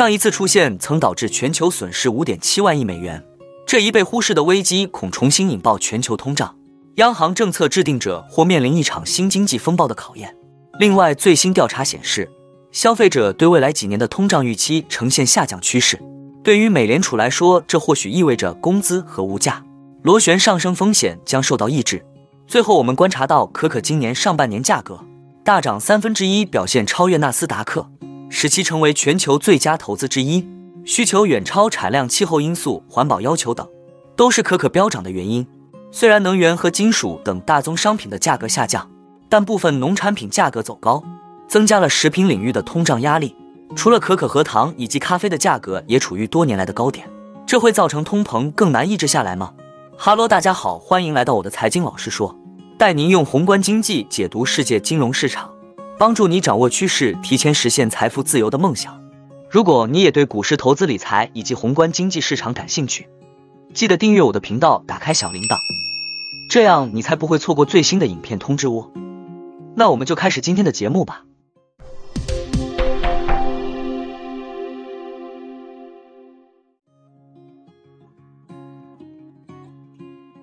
上一次出现曾导致全球损失五点七万亿美元，这一被忽视的危机恐重新引爆全球通胀，央行政策制定者或面临一场新经济风暴的考验。另外，最新调查显示，消费者对未来几年的通胀预期呈现下降趋势。对于美联储来说，这或许意味着工资和物价螺旋上升风险将受到抑制。最后，我们观察到可可今年上半年价格大涨三分之一，表现超越纳斯达克。使其成为全球最佳投资之一，需求远超产量、气候因素、环保要求等，都是可可飙涨的原因。虽然能源和金属等大宗商品的价格下降，但部分农产品价格走高，增加了食品领域的通胀压力。除了可可和糖以及咖啡的价格也处于多年来的高点，这会造成通膨更难抑制下来吗？哈喽，大家好，欢迎来到我的财经老师说，带您用宏观经济解读世界金融市场。帮助你掌握趋势，提前实现财富自由的梦想。如果你也对股市投资理财以及宏观经济市场感兴趣，记得订阅我的频道，打开小铃铛，这样你才不会错过最新的影片通知哦。那我们就开始今天的节目吧。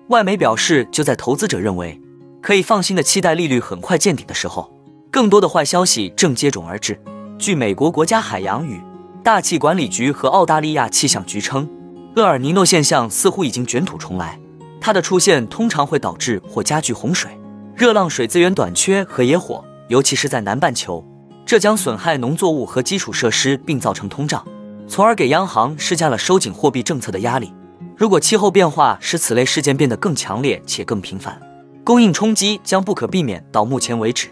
外媒表示，就在投资者认为可以放心的期待利率很快见顶的时候。更多的坏消息正接踵而至。据美国国家海洋与大气管理局和澳大利亚气象局称，厄尔尼诺现象似乎已经卷土重来。它的出现通常会导致或加剧洪水、热浪、水资源短缺和野火，尤其是在南半球。这将损害农作物和基础设施，并造成通胀，从而给央行施加了收紧货币政策的压力。如果气候变化使此类事件变得更强烈且更频繁，供应冲击将不可避免。到目前为止。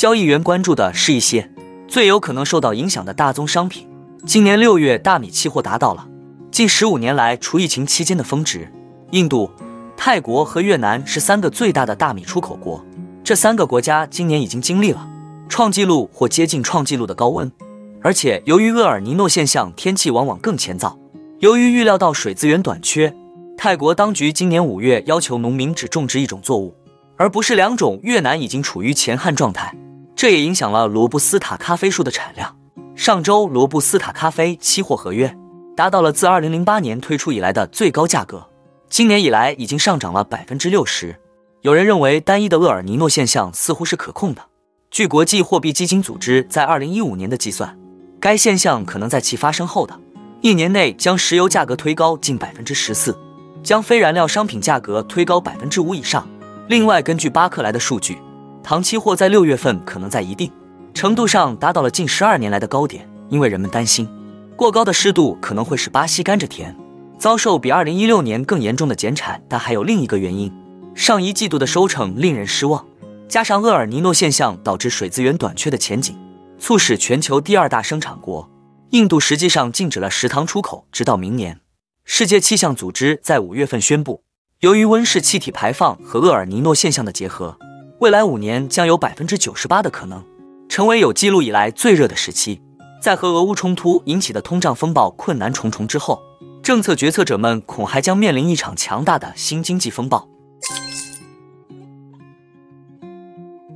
交易员关注的是一些最有可能受到影响的大宗商品。今年六月，大米期货达到了近十五年来除疫情期间的峰值。印度、泰国和越南是三个最大的大米出口国。这三个国家今年已经经历了创纪录或接近创纪录的高温，而且由于厄尔尼诺现象，天气往往更乾燥。由于预料到水资源短缺，泰国当局今年五月要求农民只种植一种作物，而不是两种。越南已经处于乾旱状态。这也影响了罗布斯塔咖啡树的产量。上周，罗布斯塔咖啡期货合约达到了自2008年推出以来的最高价格，今年以来已经上涨了百分之六十。有人认为，单一的厄尔尼诺现象似乎是可控的。据国际货币基金组织在2015年的计算，该现象可能在其发生后的一年内将石油价格推高近百分之十四，将非燃料商品价格推高百分之五以上。另外，根据巴克莱的数据。糖期货在六月份可能在一定程度上达到了近十二年来的高点，因为人们担心过高的湿度可能会使巴西甘蔗田遭受比二零一六年更严重的减产。但还有另一个原因，上一季度的收成令人失望，加上厄尔尼诺现象导致水资源短缺的前景，促使全球第二大生产国印度实际上禁止了食糖出口，直到明年。世界气象组织在五月份宣布，由于温室气体排放和厄尔尼诺现象的结合。未来五年将有百分之九十八的可能成为有记录以来最热的时期。在和俄乌冲突引起的通胀风暴困难重重之后，政策决策者们恐还将面临一场强大的新经济风暴。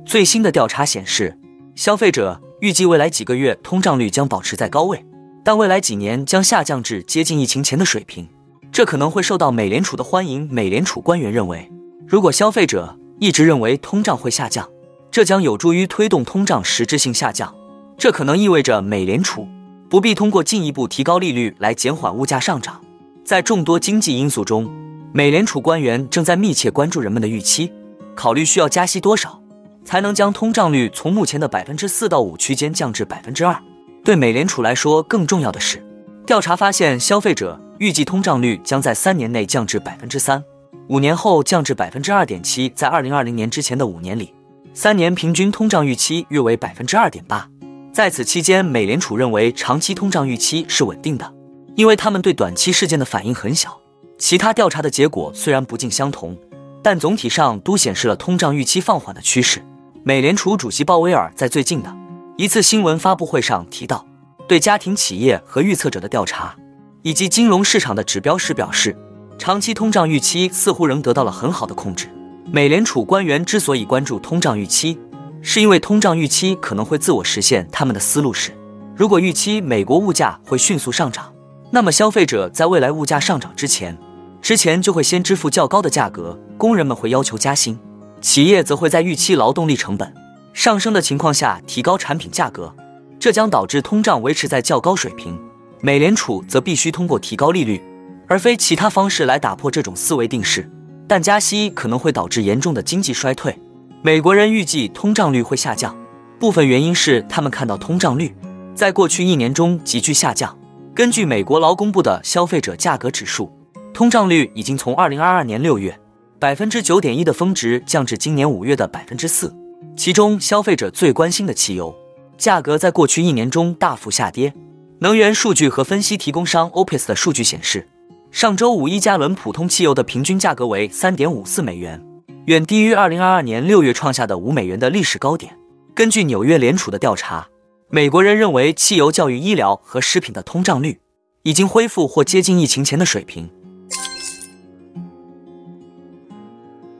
最新的调查显示，消费者预计未来几个月通胀率将保持在高位，但未来几年将下降至接近疫情前的水平。这可能会受到美联储的欢迎。美联储官员认为，如果消费者一直认为通胀会下降，这将有助于推动通胀实质性下降。这可能意味着美联储不必通过进一步提高利率来减缓物价上涨。在众多经济因素中，美联储官员正在密切关注人们的预期，考虑需要加息多少才能将通胀率从目前的百分之四到五区间降至百分之二。对美联储来说，更重要的是，调查发现消费者预计通胀率将在三年内降至百分之三。五年后降至百分之二点七，在二零二零年之前的五年里，三年平均通胀预期约为百分之二点八。在此期间，美联储认为长期通胀预期是稳定的，因为他们对短期事件的反应很小。其他调查的结果虽然不尽相同，但总体上都显示了通胀预期放缓的趋势。美联储主席鲍威尔在最近的一次新闻发布会上提到，对家庭、企业和预测者的调查以及金融市场的指标时表示。长期通胀预期似乎仍得到了很好的控制。美联储官员之所以关注通胀预期，是因为通胀预期可能会自我实现。他们的思路是，如果预期美国物价会迅速上涨，那么消费者在未来物价上涨之前，之前就会先支付较高的价格，工人们会要求加薪，企业则会在预期劳动力成本上升的情况下提高产品价格，这将导致通胀维持在较高水平。美联储则必须通过提高利率，而非其他方式来打破这种思维定式。但加息可能会导致严重的经济衰退。美国人预计通胀率会下降，部分原因是他们看到通胀率在过去一年中急剧下降。根据美国劳工部的消费者价格指数。通胀率已经从二零二二年六月百分之九点一的峰值降至今年五月的百分之四。其中，消费者最关心的汽油价格在过去一年中大幅下跌。能源数据和分析提供商 OPIS 的数据显示，上周五一加仑普通汽油的平均价格为三点五四美元，远低于二零二二年六月创下的五美元的历史高点。根据纽约联储的调查，美国人认为汽油、教育、医疗和食品的通胀率已经恢复或接近疫情前的水平。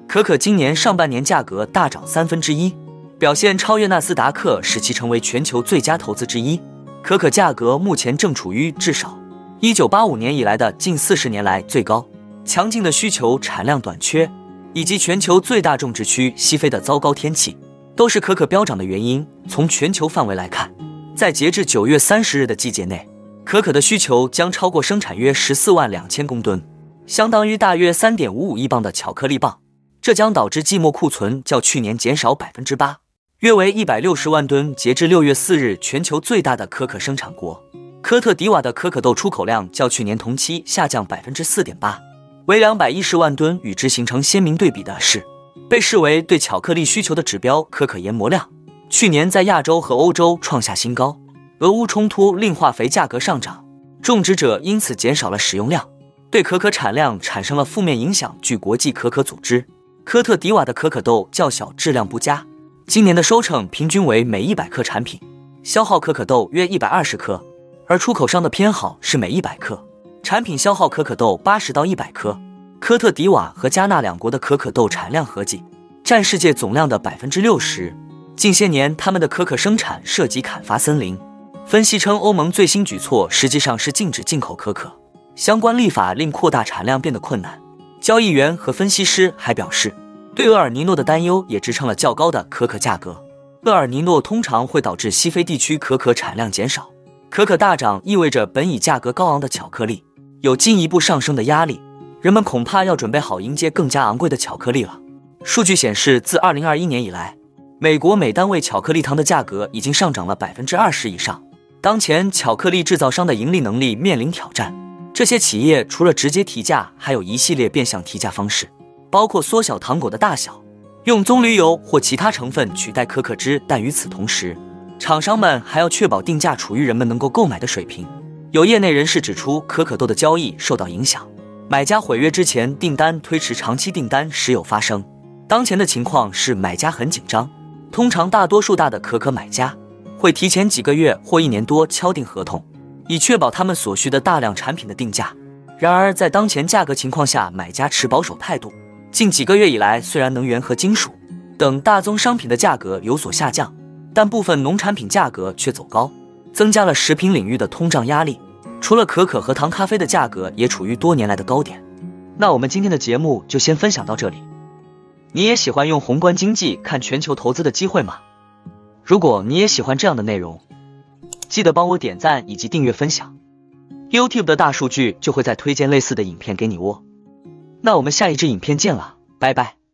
可可今年上半年价格大涨三分之一，表现超越纳斯达克，使其成为全球最佳投资之一。可可价格目前正处于至少一九八五年以来的近四十年来最高。强劲的需求、产量短缺，以及全球最大种植区西非的糟糕天气，都是可可飙涨的原因。从全球范围来看，在截至九月三十日的季节内，可可的需求将超过生产约十四万两千公吨，相当于大约三点五五亿磅的巧克力棒。这将导致季末库存较去年减少百分之八，约为一百六十万吨。截至六月四日，全球最大的可可生产国科特迪瓦的可可豆出口量较去年同期下降百分之四点八，为两百一十万吨。与之形成鲜明对比的是，被视为对巧克力需求的指标可可研磨量，去年在亚洲和欧洲创下新高。俄乌冲突令化肥价格上涨，种植者因此减少了使用量，对可可产量产生了负面影响。据国际可可组织。科特迪瓦的可可豆较小，质量不佳。今年的收成平均为每一百克产品消耗可可豆约一百二十克，而出口商的偏好是每一百克产品消耗可可豆八十到一百克。科特迪瓦和加纳两国的可可豆产量合计占世界总量的百分之六十。近些年，他们的可可生产涉及砍伐森林。分析称，欧盟最新举措实际上是禁止进口可可，相关立法令扩大产量变得困难。交易员和分析师还表示，对厄尔尼诺的担忧也支撑了较高的可可价格。厄尔尼诺通常会导致西非地区可可产量减少，可可大涨意味着本已价格高昂的巧克力有进一步上升的压力。人们恐怕要准备好迎接更加昂贵的巧克力了。数据显示，自2021年以来，美国每单位巧克力糖的价格已经上涨了百分之二十以上。当前，巧克力制造商的盈利能力面临挑战。这些企业除了直接提价，还有一系列变相提价方式，包括缩小糖果的大小，用棕榈油或其他成分取代可可脂。但与此同时，厂商们还要确保定价处于人们能够购买的水平。有业内人士指出，可可豆的交易受到影响，买家毁约之前订单推迟，长期订单时有发生。当前的情况是买家很紧张，通常大多数大的可可买家会提前几个月或一年多敲定合同。以确保他们所需的大量产品的定价。然而，在当前价格情况下，买家持保守态度。近几个月以来，虽然能源和金属等大宗商品的价格有所下降，但部分农产品价格却走高，增加了食品领域的通胀压力。除了可可和糖咖啡的价格也处于多年来的高点。那我们今天的节目就先分享到这里。你也喜欢用宏观经济看全球投资的机会吗？如果你也喜欢这样的内容，记得帮我点赞以及订阅分享，YouTube 的大数据就会再推荐类似的影片给你哦。那我们下一支影片见了，拜拜。